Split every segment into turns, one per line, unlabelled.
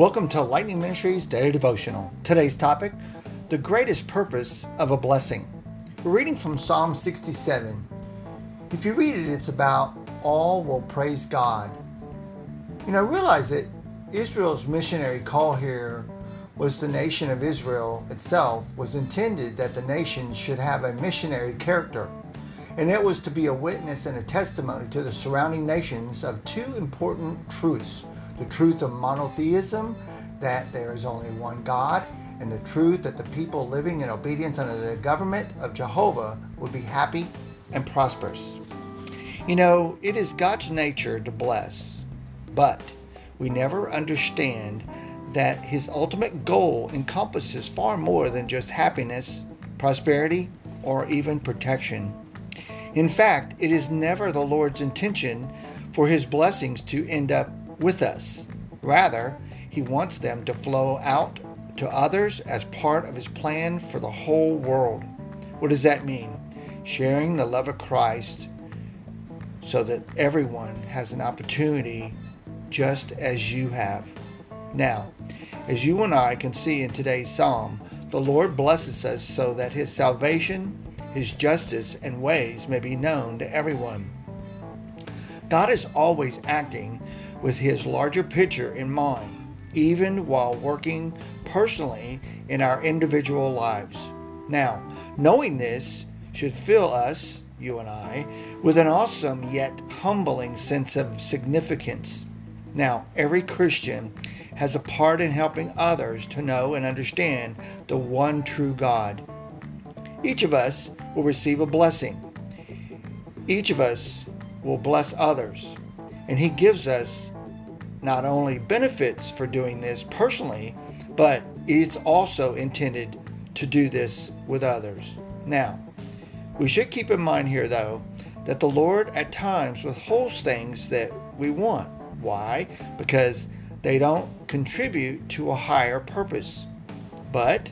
Welcome to Lightning Ministries Daily Devotional. Today's topic The greatest purpose of a blessing. We're reading from Psalm 67. If you read it, it's about all will praise God. You know, realize that Israel's missionary call here was the nation of Israel itself was intended that the nation should have a missionary character and it was to be a witness and a testimony to the surrounding nations of two important truths the truth of monotheism, that there is only one God, and the truth that the people living in obedience under the government of Jehovah would be happy and prosperous. You know, it is God's nature to bless, but we never understand that his ultimate goal encompasses far more than just happiness, prosperity, or even protection. In fact, it is never the Lord's intention for his blessings to end up with us. Rather, he wants them to flow out to others as part of his plan for the whole world. What does that mean? Sharing the love of Christ so that everyone has an opportunity just as you have. Now, as you and I can see in today's psalm, the Lord blesses us so that his salvation his justice and ways may be known to everyone. God is always acting with his larger picture in mind, even while working personally in our individual lives. Now, knowing this should fill us, you and I, with an awesome yet humbling sense of significance. Now, every Christian has a part in helping others to know and understand the one true God. Each of us will receive a blessing. Each of us will bless others. And He gives us not only benefits for doing this personally, but it's also intended to do this with others. Now, we should keep in mind here, though, that the Lord at times withholds things that we want. Why? Because they don't contribute to a higher purpose. But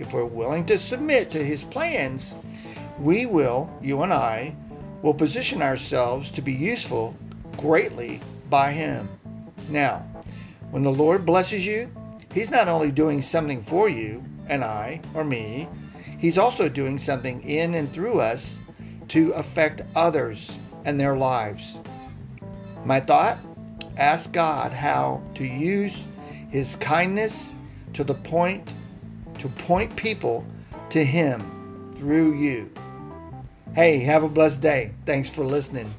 if we're willing to submit to His plans, we will, you and I, will position ourselves to be useful greatly by Him. Now, when the Lord blesses you, He's not only doing something for you and I or me, He's also doing something in and through us to affect others and their lives. My thought ask God how to use His kindness to the point to point people to Him through you. Hey, have a blessed day. Thanks for listening.